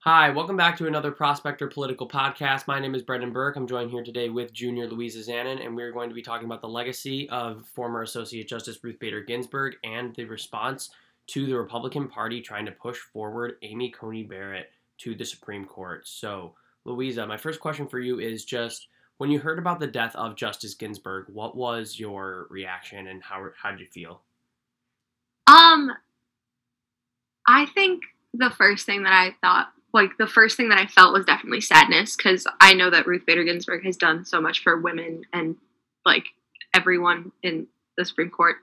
Hi, welcome back to another Prospector Political Podcast. My name is Brendan Burke. I'm joined here today with Junior Louisa Zanin, and we're going to be talking about the legacy of former Associate Justice Ruth Bader Ginsburg and the response to the Republican Party trying to push forward Amy Coney Barrett to the Supreme Court. So, Louisa, my first question for you is just when you heard about the death of Justice Ginsburg, what was your reaction and how how did you feel? Um, I think the first thing that I thought, like the first thing that I felt was definitely sadness because I know that Ruth Bader Ginsburg has done so much for women and like everyone in the Supreme Court,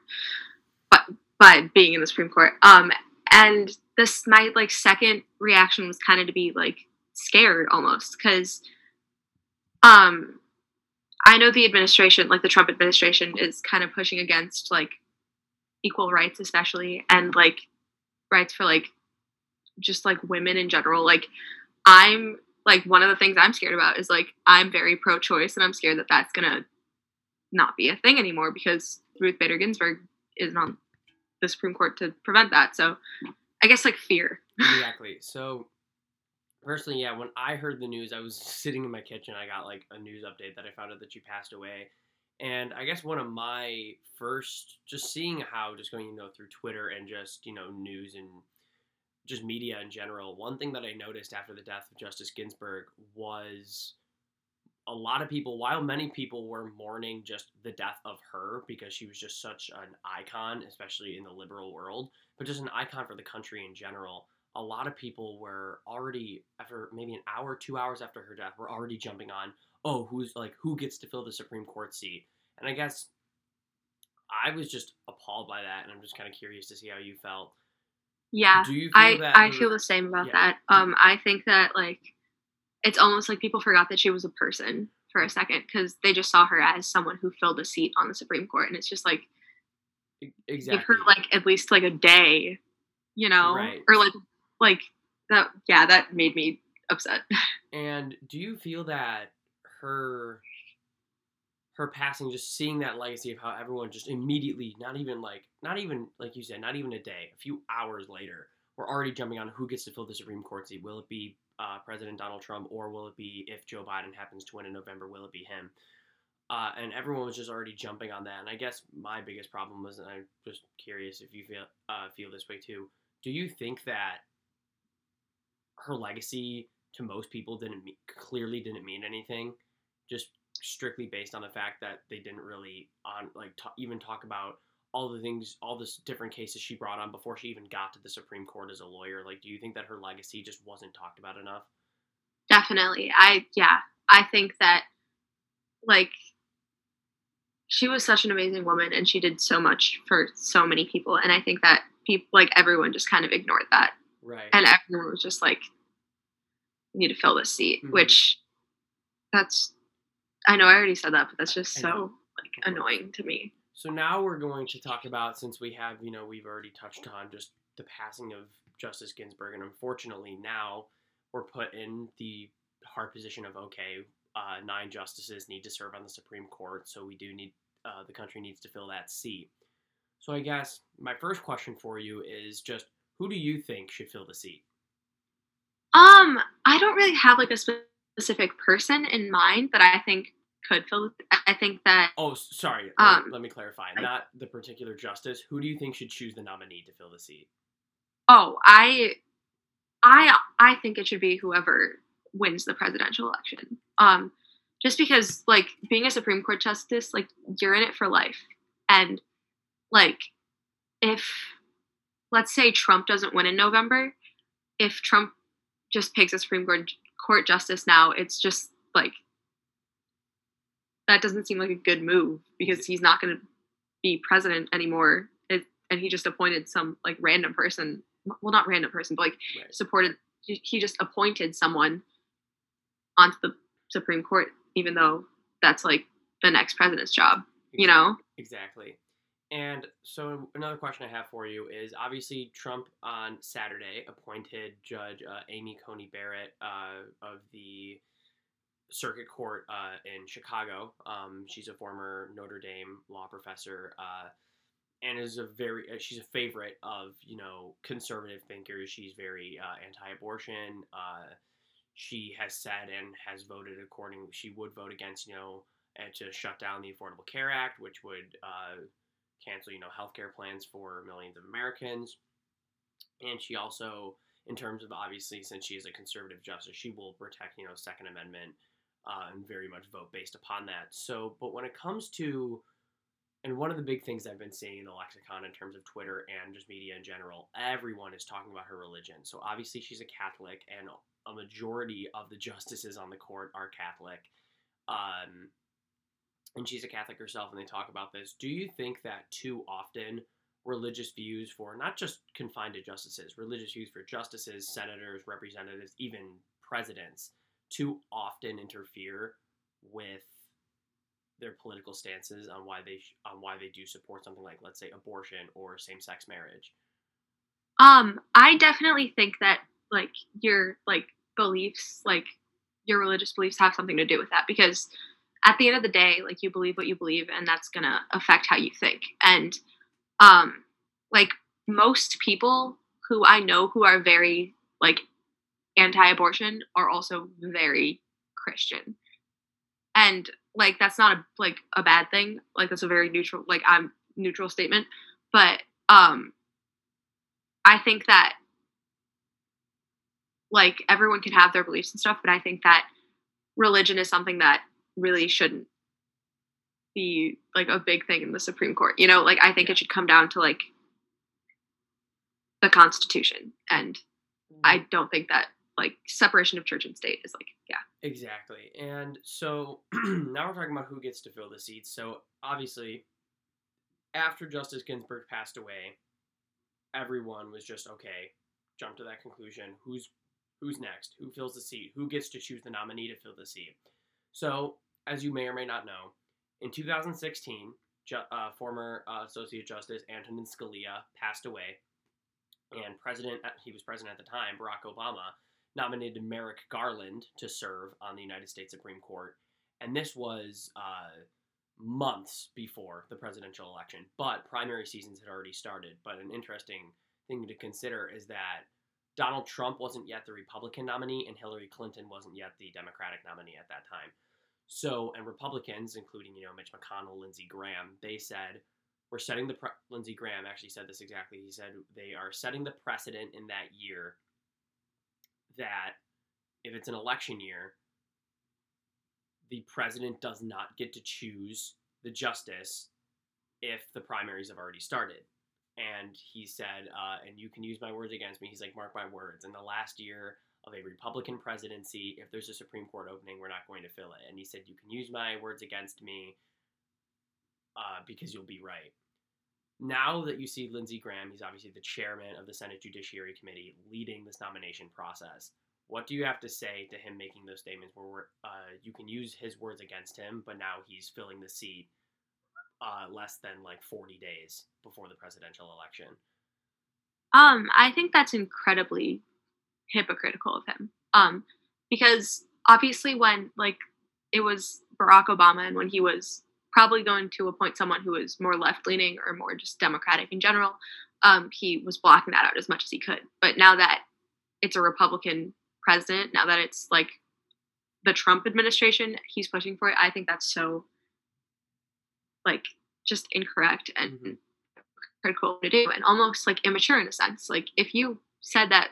but by being in the Supreme Court. Um, and this my like second reaction was kind of to be like scared almost because um I know the administration, like the Trump administration, is kind of pushing against like equal rights, especially, and like rights for like just like women in general. Like, I'm like one of the things I'm scared about is like I'm very pro-choice, and I'm scared that that's gonna not be a thing anymore because Ruth Bader Ginsburg isn't on the Supreme Court to prevent that. So, I guess like fear. exactly. So personally, yeah, when I heard the news, I was sitting in my kitchen. I got like a news update that I found out that she passed away. And I guess one of my first, just seeing how, just going, you know, through Twitter and just, you know, news and just media in general, one thing that I noticed after the death of Justice Ginsburg was a lot of people, while many people were mourning just the death of her because she was just such an icon, especially in the liberal world, but just an icon for the country in general a lot of people were already after maybe an hour, two hours after her death, were already jumping on, oh, who's like who gets to fill the Supreme Court seat? And I guess I was just appalled by that, and I'm just kind of curious to see how you felt. Yeah, Do you I I feel the same about yeah. that. Um, I think that like it's almost like people forgot that she was a person for a second because they just saw her as someone who filled a seat on the Supreme Court, and it's just like exactly give her like at least like a day, you know, right. or like like that yeah that made me upset and do you feel that her her passing just seeing that legacy of how everyone just immediately not even like not even like you said not even a day a few hours later we're already jumping on who gets to fill the supreme court seat. Will it be uh, president donald trump or will it be if joe biden happens to win in november will it be him? Uh, and everyone was just already jumping on that. And i guess my biggest problem was and i'm just curious if you feel uh, feel this way too do you think that her legacy to most people didn't clearly didn't mean anything, just strictly based on the fact that they didn't really on like even talk about all the things, all the different cases she brought on before she even got to the Supreme Court as a lawyer. Like, do you think that her legacy just wasn't talked about enough? Definitely. I yeah, I think that like she was such an amazing woman and she did so much for so many people and I think that people like everyone just kind of ignored that Right. And everyone was just like, "You need to fill this seat," mm-hmm. which that's I know I already said that, but that's just so like annoying to me. So now we're going to talk about since we have, you know, we've already touched on just the passing of Justice Ginsburg, and unfortunately now we're put in the hard position of okay, uh, nine justices need to serve on the Supreme Court, so we do need uh, the country needs to fill that seat. So I guess my first question for you is just who do you think should fill the seat? Um, I don't really have like a specific person in mind that I think could fill. I think that. Oh, sorry. Um, let, me clarify. Not the particular justice. Who do you think should choose the nominee to fill the seat? Oh, I, I, I think it should be whoever wins the presidential election. Um, just because like being a Supreme Court justice, like you're in it for life, and like if let's say Trump doesn't win in November, if Trump just picks a Supreme Court, Court justice now, it's just like that doesn't seem like a good move because he's not going to be president anymore. It, and he just appointed some like random person. Well, not random person, but like right. supported. He just appointed someone onto the Supreme Court, even though that's like the next president's job. You know exactly. And so another question I have for you is obviously Trump on Saturday appointed Judge uh, Amy Coney Barrett uh, of the Circuit Court uh, in Chicago. Um, she's a former Notre Dame law professor, uh, and is a very uh, she's a favorite of you know conservative thinkers. She's very uh, anti-abortion. She has said and has voted according. She would vote against you know and to shut down the Affordable Care Act, which would cancel you know healthcare plans for millions of Americans. And she also, in terms of obviously, since she is a conservative justice, she will protect you know Second Amendment uh, and very much vote based upon that. So, but when it comes to and one of the big things I've been seeing in the lexicon in terms of Twitter and just media in general, everyone is talking about her religion. So obviously she's a Catholic, and a majority of the justices on the court are Catholic. Um, and she's a Catholic herself, and they talk about this. Do you think that too often religious views for not just confined to justices, religious views for justices, senators, representatives, even presidents, too often interfere with their political stances on why they on why they do support something like let's say abortion or same-sex marriage um i definitely think that like your like beliefs like your religious beliefs have something to do with that because at the end of the day like you believe what you believe and that's to affect how you think. And um like most people who i know who are very like anti-abortion are also very christian. And like that's not a like a bad thing. Like that's a very neutral like i'm neutral statement. But um i think that like everyone can have their beliefs and stuff but i think that religion is something that really shouldn't be like a big thing in the supreme court you know? Like i think it should come down to like the constitution. And i mm-hmm. don't think that like separation of church and state is like yeah. Exactly. And so now we're talking about who gets to fill the seats. So obviously after justice ginsburg passed away everyone was just okay jump to that conclusion. Who's who's next? Who fills the seat? Who gets to choose the nominee to fill the seat? So as you may or may not know in 2016 ju- uh, former uh, associate justice antonin scalia passed away and president he was president at the time barack obama nominated Merrick Garland to serve on the United States Supreme Court. And this was uh, months before the presidential election, but primary seasons had already started. But an interesting thing to consider is that Donald Trump wasn't yet the Republican nominee, and Hillary Clinton wasn't yet the Democratic nominee at that time. So, and Republicans, including you know Mitch McConnell, Lindsey Graham, they said we're setting the pre- Lindsey Graham actually said this exactly. He said they are setting the precedent in that year that if it's an election year, the president does not get to choose the justice if the primaries have already started. And he said, uh, and you can use my words against me. He's like, mark my words. In the last year of a Republican presidency, if there's a Supreme Court opening, we're not going to fill it. And he said, you can use my words against me uh, because you'll be right. Now that you see Lindsey Graham, he's obviously the chairman of the Senate Judiciary Committee, leading this nomination process. What do you have to say to him making those statements where uh, you can use his words against him, but now he's filling the seat uh, less than like 40 days before the presidential election? Um, I think that's incredibly hypocritical of him. Um, because obviously when like it was Barack Obama and when he was probably going to appoint someone who was more left leaning or more just democratic in general, um, he was blocking that out as much as he could. But now that it's a Republican president, now that it's like the Trump administration, he's pushing for it. I think that's so like just incorrect and mm-hmm. critical to do and almost like immature in a sense. Like if you said that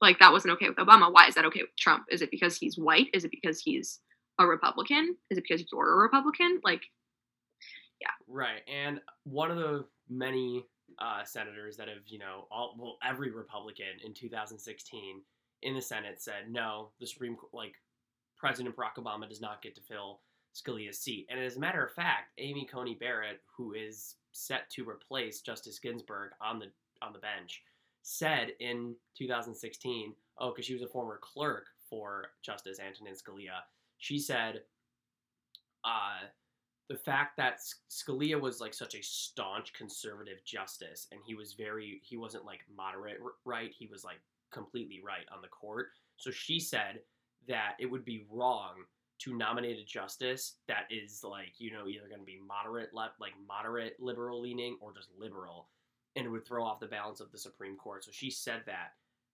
like that wasn't okay with Obama, why is that okay with Trump? Is it because he's white? Is it because he's a Republican? Is it because you're a Republican? Like yeah. Right. And one of the many uh, senators that have, you know, all well, every Republican in 2016 in the Senate said no, the Supreme Court, like President Barack Obama does not get to fill Scalia's seat. And as a matter of fact, Amy Coney Barrett, who is set to replace Justice Ginsburg on the on the bench, said in 2016, oh, because she was a former clerk for Justice Antonin Scalia, she said, uh, the fact that Scalia was like such a staunch conservative justice and he was very he wasn't like moderate right he was like completely right on the court. So she said that it would be wrong to nominate a justice that is like you know either going to be moderate left like moderate liberal leaning or just liberal and it would throw off the balance of the supreme court so she said that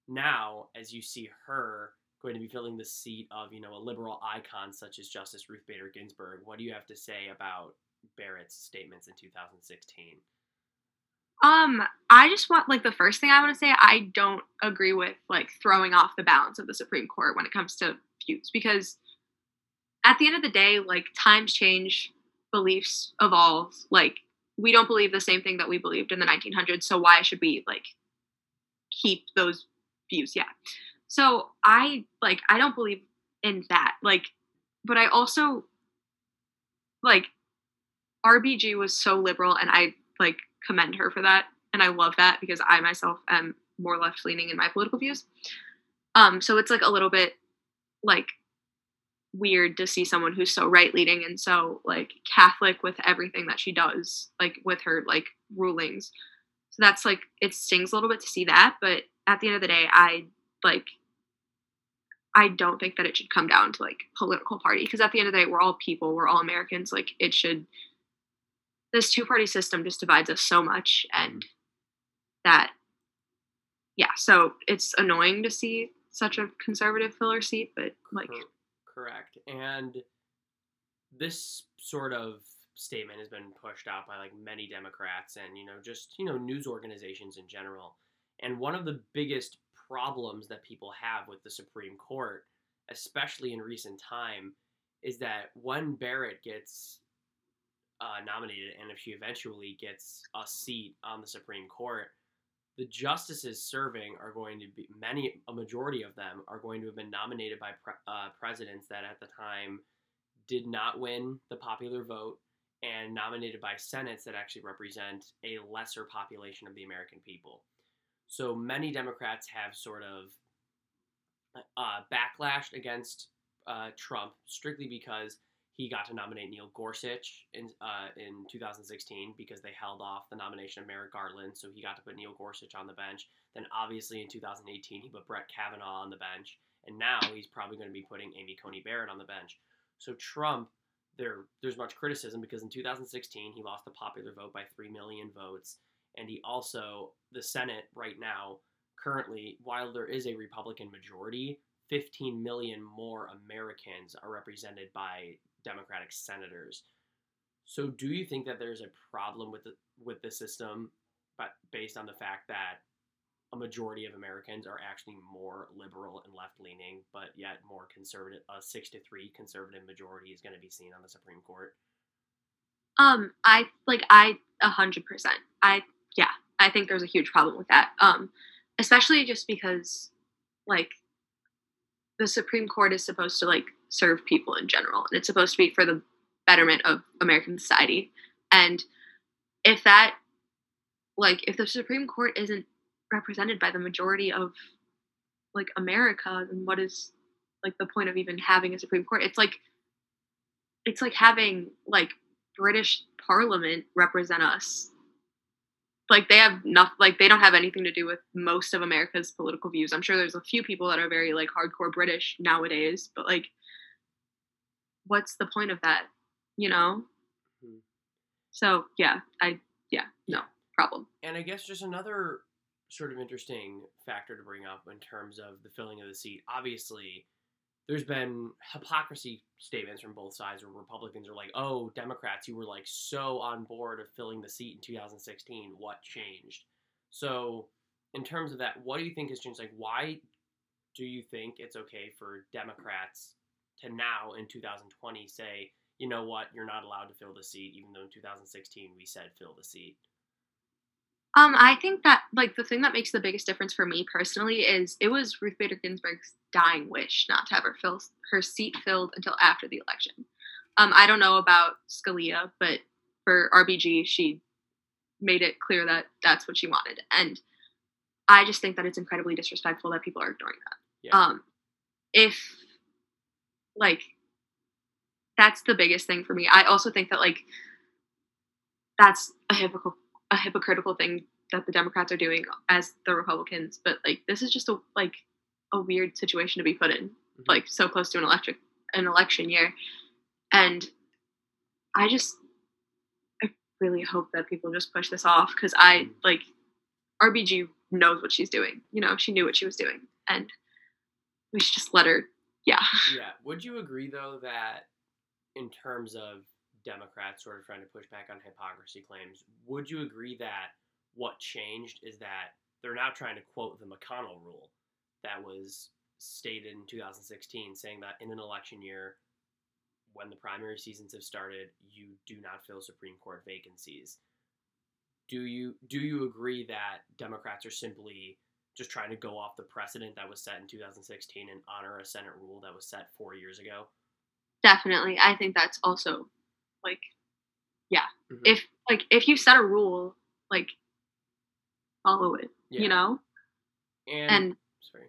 now as you see her going to be filling the seat of you know a liberal icon such as justice ruth bader ginsburg what do you have to say about barrett's statements in 2016 um, I just want like the first thing I want to say, I don't agree with like throwing off the balance of the Supreme Court when it comes to views because at the end of the day, like times change, beliefs evolve. Like we don't believe the same thing that we believed in the 1900s, so why should we like keep those views? Yeah. So I like I don't believe in that. Like, but I also like RBG was so liberal, and I like commend her for that. And I love that because I myself am more left leaning in my political views. Um, so it's like a little bit like weird to see someone who's so right leading and so like Catholic with everything that she does, like with her like rulings. So that's like it stings a little bit to see that, but at the end of the day, I like I don't think that it should come down to like political party because at the end of the day, we're all people, we're all Americans. Like it should this two party system just divides us so much and that yeah so it's annoying to see such a conservative filler seat but like mm-hmm. Correct. And this sort of statement has been pushed out by like many democrats and you know just you know news organizations in general. And one of the biggest problems that people have with the supreme court especially in recent time is that when barrett gets uh, nominated, and if she eventually gets a seat on the Supreme Court, the justices serving are going to be many, a majority of them are going to have been nominated by pre- uh, presidents that at the time did not win the popular vote and nominated by senates that actually represent a lesser population of the American people. So many Democrats have sort of uh, backlashed against uh, Trump strictly because he got to nominate Neil Gorsuch in uh, in 2016 because they held off the nomination of Merrick Garland, so he got to put Neil Gorsuch on the bench. Then obviously in 2018 he put Brett Kavanaugh on the bench, and now he's probably going to be putting Amy Coney Barrett on the bench. So Trump, there there's much criticism because in 2016 he lost the popular vote by three million votes, and he also the Senate right now currently while there is a Republican majority, 15 million more Americans are represented by Democratic senators. So, do you think that there's a problem with the with the system, but based on the fact that a majority of Americans are actually more liberal and left leaning, but yet more conservative? A six to three conservative majority is going to be seen on the Supreme Court. Um, I like I a hundred percent. I yeah, I think there's a huge problem with that. Um, especially just because like the Supreme Court is supposed to like serve people in general, and it's supposed to be for the betterment of American society. And if that, like, if the Supreme Court isn't represented by the majority of like America, then what is like the point of even having a Supreme Court? It's like it's like having like British Parliament represent us like they have nothing like they don't have anything to do with most of america's political views. I'm sure there's a few people that are very like hardcore british nowadays but like what's the point of that you know? Mm-hmm. so yeah i yeah no problem. And i guess just another sort of interesting factor to bring up in terms of the filling of the seat obviously there's been hypocrisy statements from both sides where Republicans are like, "Oh, Democrats, you were like so on board of filling the seat in 2016. What changed?" So, in terms of that, what do you think has changed? Like, why do you think it's okay for Democrats to now in 2020 say, "You know what? You're not allowed to fill the seat," even though in 2016 we said fill the seat? Um, I think that like the thing that makes the biggest difference for me personally is it was Ruth Bader Ginsburg's dying wish not to have her fill her seat filled until after the election. Um, I don't know about Scalia, but for RBG, she made it clear that that's what she wanted, and I just think that it's incredibly disrespectful that people are ignoring that. Yeah. Um, if like that's the biggest thing for me. I also think that like that's a hypocritical a hypocritical thing that the Democrats are doing as the Republicans, but like this is just a like a weird situation to be put in, mm-hmm. like so close to an electric an election year, and I just I really hope that people just push this off because I Mm-hmm. like RBG knows what she's doing. You know, she knew what she was doing, and we should just let her. Yeah. Yeah. Would you agree though that in terms of Democrats sort of trying to push back on hypocrisy claims, would you agree that what changed is that they're now trying to quote the McConnell rule that was stated in 2016, saying that in an election year, when the primary seasons have started, you do not fill Supreme Court vacancies. Do you do you agree that Democrats are simply just trying to go off the precedent that was set in 2016 and honor a Senate rule that was set four years ago? Definitely. I think that's also like Mhm. if like if you set a rule, like follow it. Yeah. You know? and, And sorry,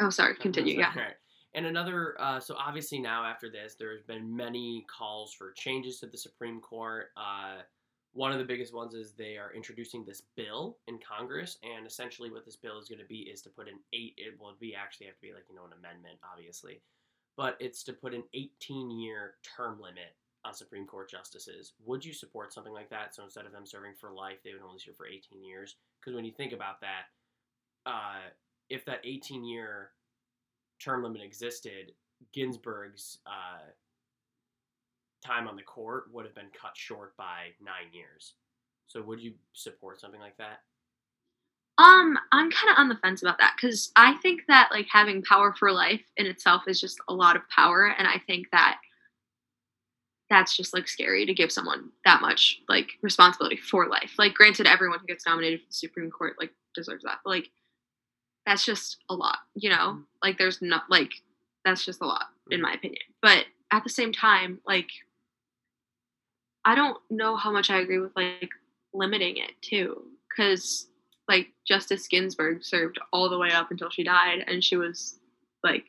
oh sorry, continue. Yeah. right. And another, uh, so obviously now after this, there's been many calls for changes to the Supreme Court. Uh, one of the biggest ones is they are introducing this bill in Congress, and essentially what this bill is going to be is to put an eight. It will be actually have to be like you know an amendment, obviously, but it's to put an 18-year term limit on Supreme Court justices. Would you support something like that? So instead of them serving for life, they would only serve for 18 years. Because when you think about that, uh, if that 18 year term limit existed, Ginsburg's uh, time on the court would have been cut short by nine years. So would you support something like that? Um, I'm kind of on the fence about that because I think that like having power for life in itself is just a lot of power, and I think that that's just like scary to give someone that much like responsibility for life. Like, granted, everyone who gets nominated for the Supreme Court like deserves that, but like that's just a lot, you know. Mhm. Like, there's not like that's just a lot in Mhm. my opinion. But at the same time, like I don't know how much I agree with like limiting it too, because like Justice Ginsburg served all the way up until she died, and she was like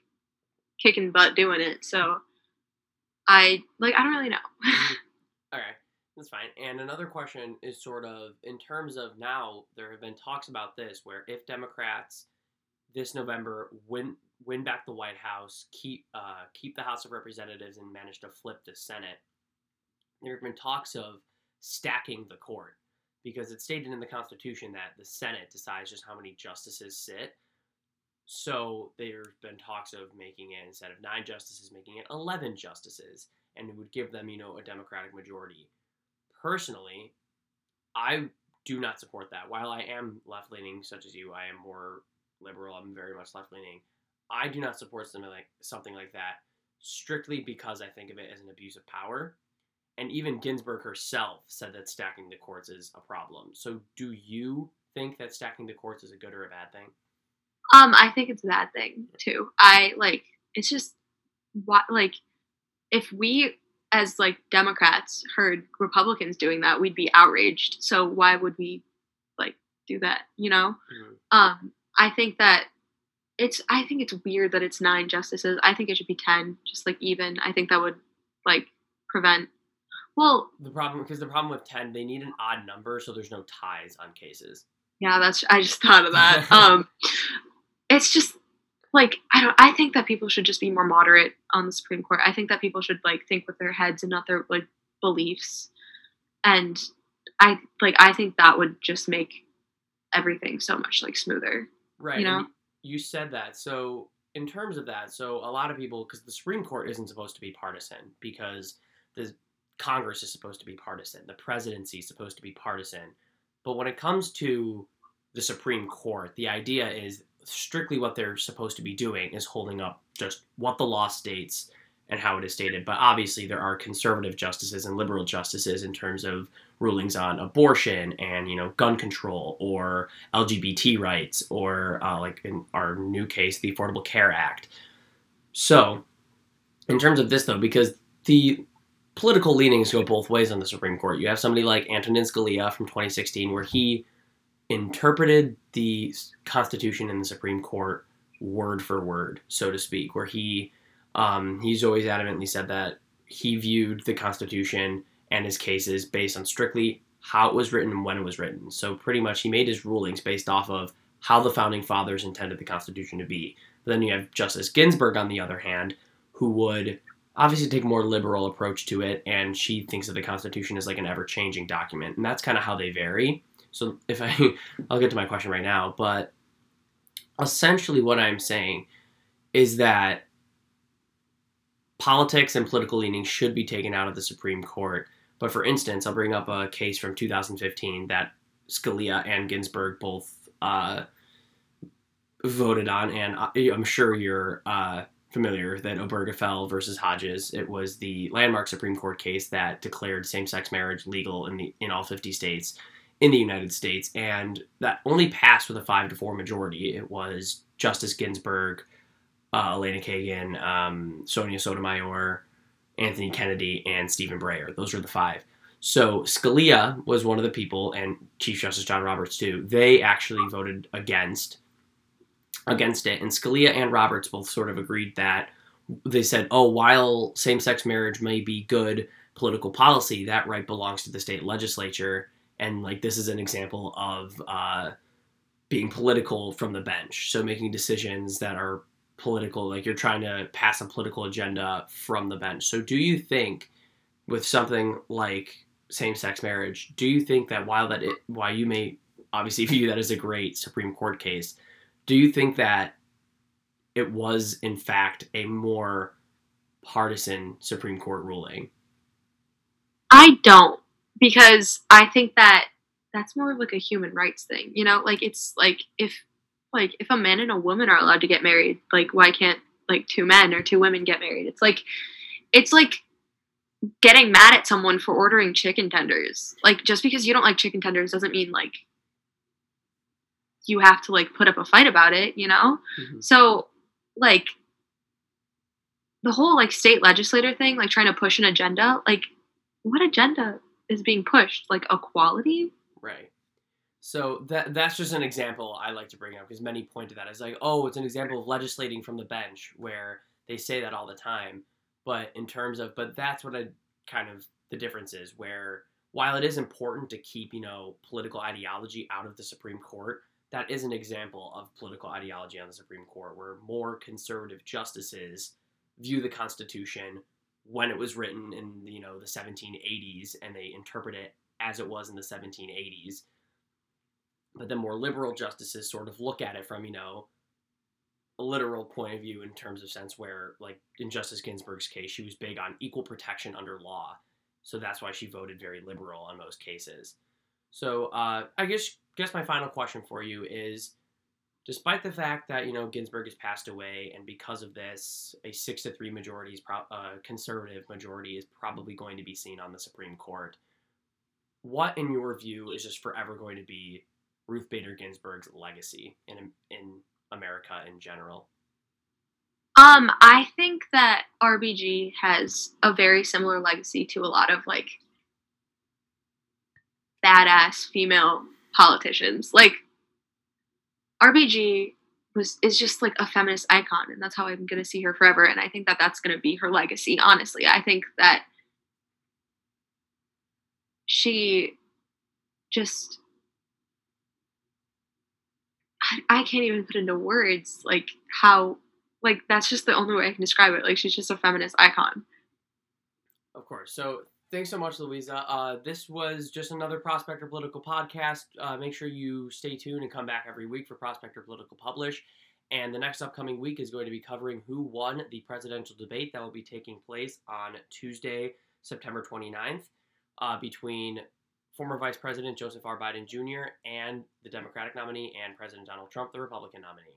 kicking butt doing it. So I like I don't really know. Okay, that's fine. And another question is sort of in terms of now, there have been talks about this where if Democrats this November win win back the White House, keep uh, keep the House of Representatives, and manage to flip the Senate, there have been talks of stacking the court because it's stated in the Constitution that the Senate decides just how many justices sit. So there have been talks of making it instead of nine justices, making it eleven justices, and it would give them, you know, a Democratic majority. Personally, I do not support that. While I am left leaning, such as you, I am more liberal. I'm very much left leaning. I do not support something like something like that strictly because I think of it as an abuse of power. And even Ginsburg herself said that stacking the courts is a problem. So, do you think that stacking the courts is a good or a bad thing? Um, I think it's a bad thing too. I like it's just what like if we as like Democrats heard Republicans doing that, we'd be outraged. So why would we like do that? You know? Um, I think that it's I think it's weird that it's nine justices. I think it should be ten, just like even. I think that would like prevent well, The problem, because the problem with 10, they need an odd number so there's no ties on cases. Yeah, that's I just thought of that. um it's just like I don't I think that people should just be more moderate on the Supreme Court. I think that people should like think with their heads and not their like beliefs. And I like I think that would just make everything so much like smoother. Right. You know? you said that. So, in terms of that, so a lot of people, because the Supreme Court isn't supposed to be partisan, because the Congress is supposed to be partisan, the presidency is supposed to be partisan. But when it comes to the Supreme Court, the idea is strictly what they're supposed to be doing is holding up just what the law states and how it is stated. But obviously, there are conservative justices and liberal justices in terms of rulings on abortion and you know gun control or LGBT rights or uh, like in our new case, the Affordable Care Act. So, in terms of this though, because the political leanings go both ways on the Supreme Court. You have somebody like Antonin Scalia from 2016, where he interpreted the Constitution in the Supreme Court word for word, so to speak, where he um, he's always adamantly said that he viewed the Constitution and his cases based on strictly how it was written and when it was written. So pretty much he made his rulings based off of how the founding fathers intended the Constitution to be. But then you have Justice Ginsburg on the other hand, who would obviously take a more liberal approach to it, and she thinks of the Constitution as like an ever changing document, and that's kind of how they vary. So if I, I'll get to my question right now, but essentially what I'm saying is that politics and political leanings should be taken out of the Supreme Court. But for instance, I'll bring up a case from 2015 that Scalia and Ginsburg both uh, voted on, and I'm sure you're uh, familiar that Obergefell versus Hodges. It was the landmark Supreme Court case that declared same-sex marriage legal in the in all 50 states in the United States, and that only passed with a five to four majority. It was Justice Ginsburg, uh, Elena Kagan, um, Sonia Sotomayor, Anthony Kennedy, and Stephen Breyer. Those are the five. So Scalia was one of the people, and Chief Justice John Roberts too. They actually voted against against it, and Scalia and Roberts both sort of agreed that they said, "Oh, while same-sex marriage may be good political policy, that right belongs to the state legislature." And like this is an example of uh, being political from the bench. So making decisions that are political like you're trying to pass a political agenda from the bench. So do you think with something like same-sex marriage do you think that while that it, while you may obviously view that as a great supreme court case do you think that it was in fact a more partisan supreme court ruling? I don't because I think that that's more of like a human rights thing. You know, like it's like if like if a man and a woman are allowed to get married, like why can't like two men or two women get married? It's like it's like getting mad at someone for ordering chicken tenders. Like just because you don't like chicken tenders doesn't mean like you have to like put up a fight about it, you know? Mm-hmm. So like the whole like state legislator thing, like trying to push an agenda, like what agenda? Is being pushed, like equality. Right. So that that's just an example I like to bring up because many point to that as like, oh, it's an example of legislating from the bench where they say that all the time. But in terms of, but that's what I kind of the difference is where while it is important to keep you know political ideology out of the Supreme Court, that is an example of political ideology on the Supreme Court where more conservative justices view the Constitution when it was written in you know the 1780s and they interpret it as it was in the 1780s but the more liberal justices sort of look at it from you know a literal point of view in terms of sense where like in justice ginsburg's case she was big on equal protection under law. So that's why she voted very liberal on most cases. So uh, i guess guess my final question for you is despite the fact that you know Ginsburg has passed away, and because of this, a six to three majority is pro- uh, conservative majority is probably going to be seen on the Supreme Court. What, in your view, is just forever going to be Ruth Bader Ginsburg's legacy in in America in general? Um, I think that RBG has a very similar legacy to a lot of like badass female politicians. Like RBG was is just like a feminist icon, and that's how I'm gonna see her forever. And I think that that's gonna be her legacy. Honestly, I think that she just I, I can't even put into words like how like that's just the only way I can describe it. Like she's just a feminist icon. Of course. So Thanks so much, Louisa. Uh, this was just another Prospector Political podcast. Uh, make sure you stay tuned and come back every week for Prospector Political Publish. And the next upcoming week is going to be covering who won the presidential debate that will be taking place on Tuesday, September 29th, uh, between former Vice President Joseph R. Biden Jr. and the Democratic nominee and President Donald Trump, the Republican nominee.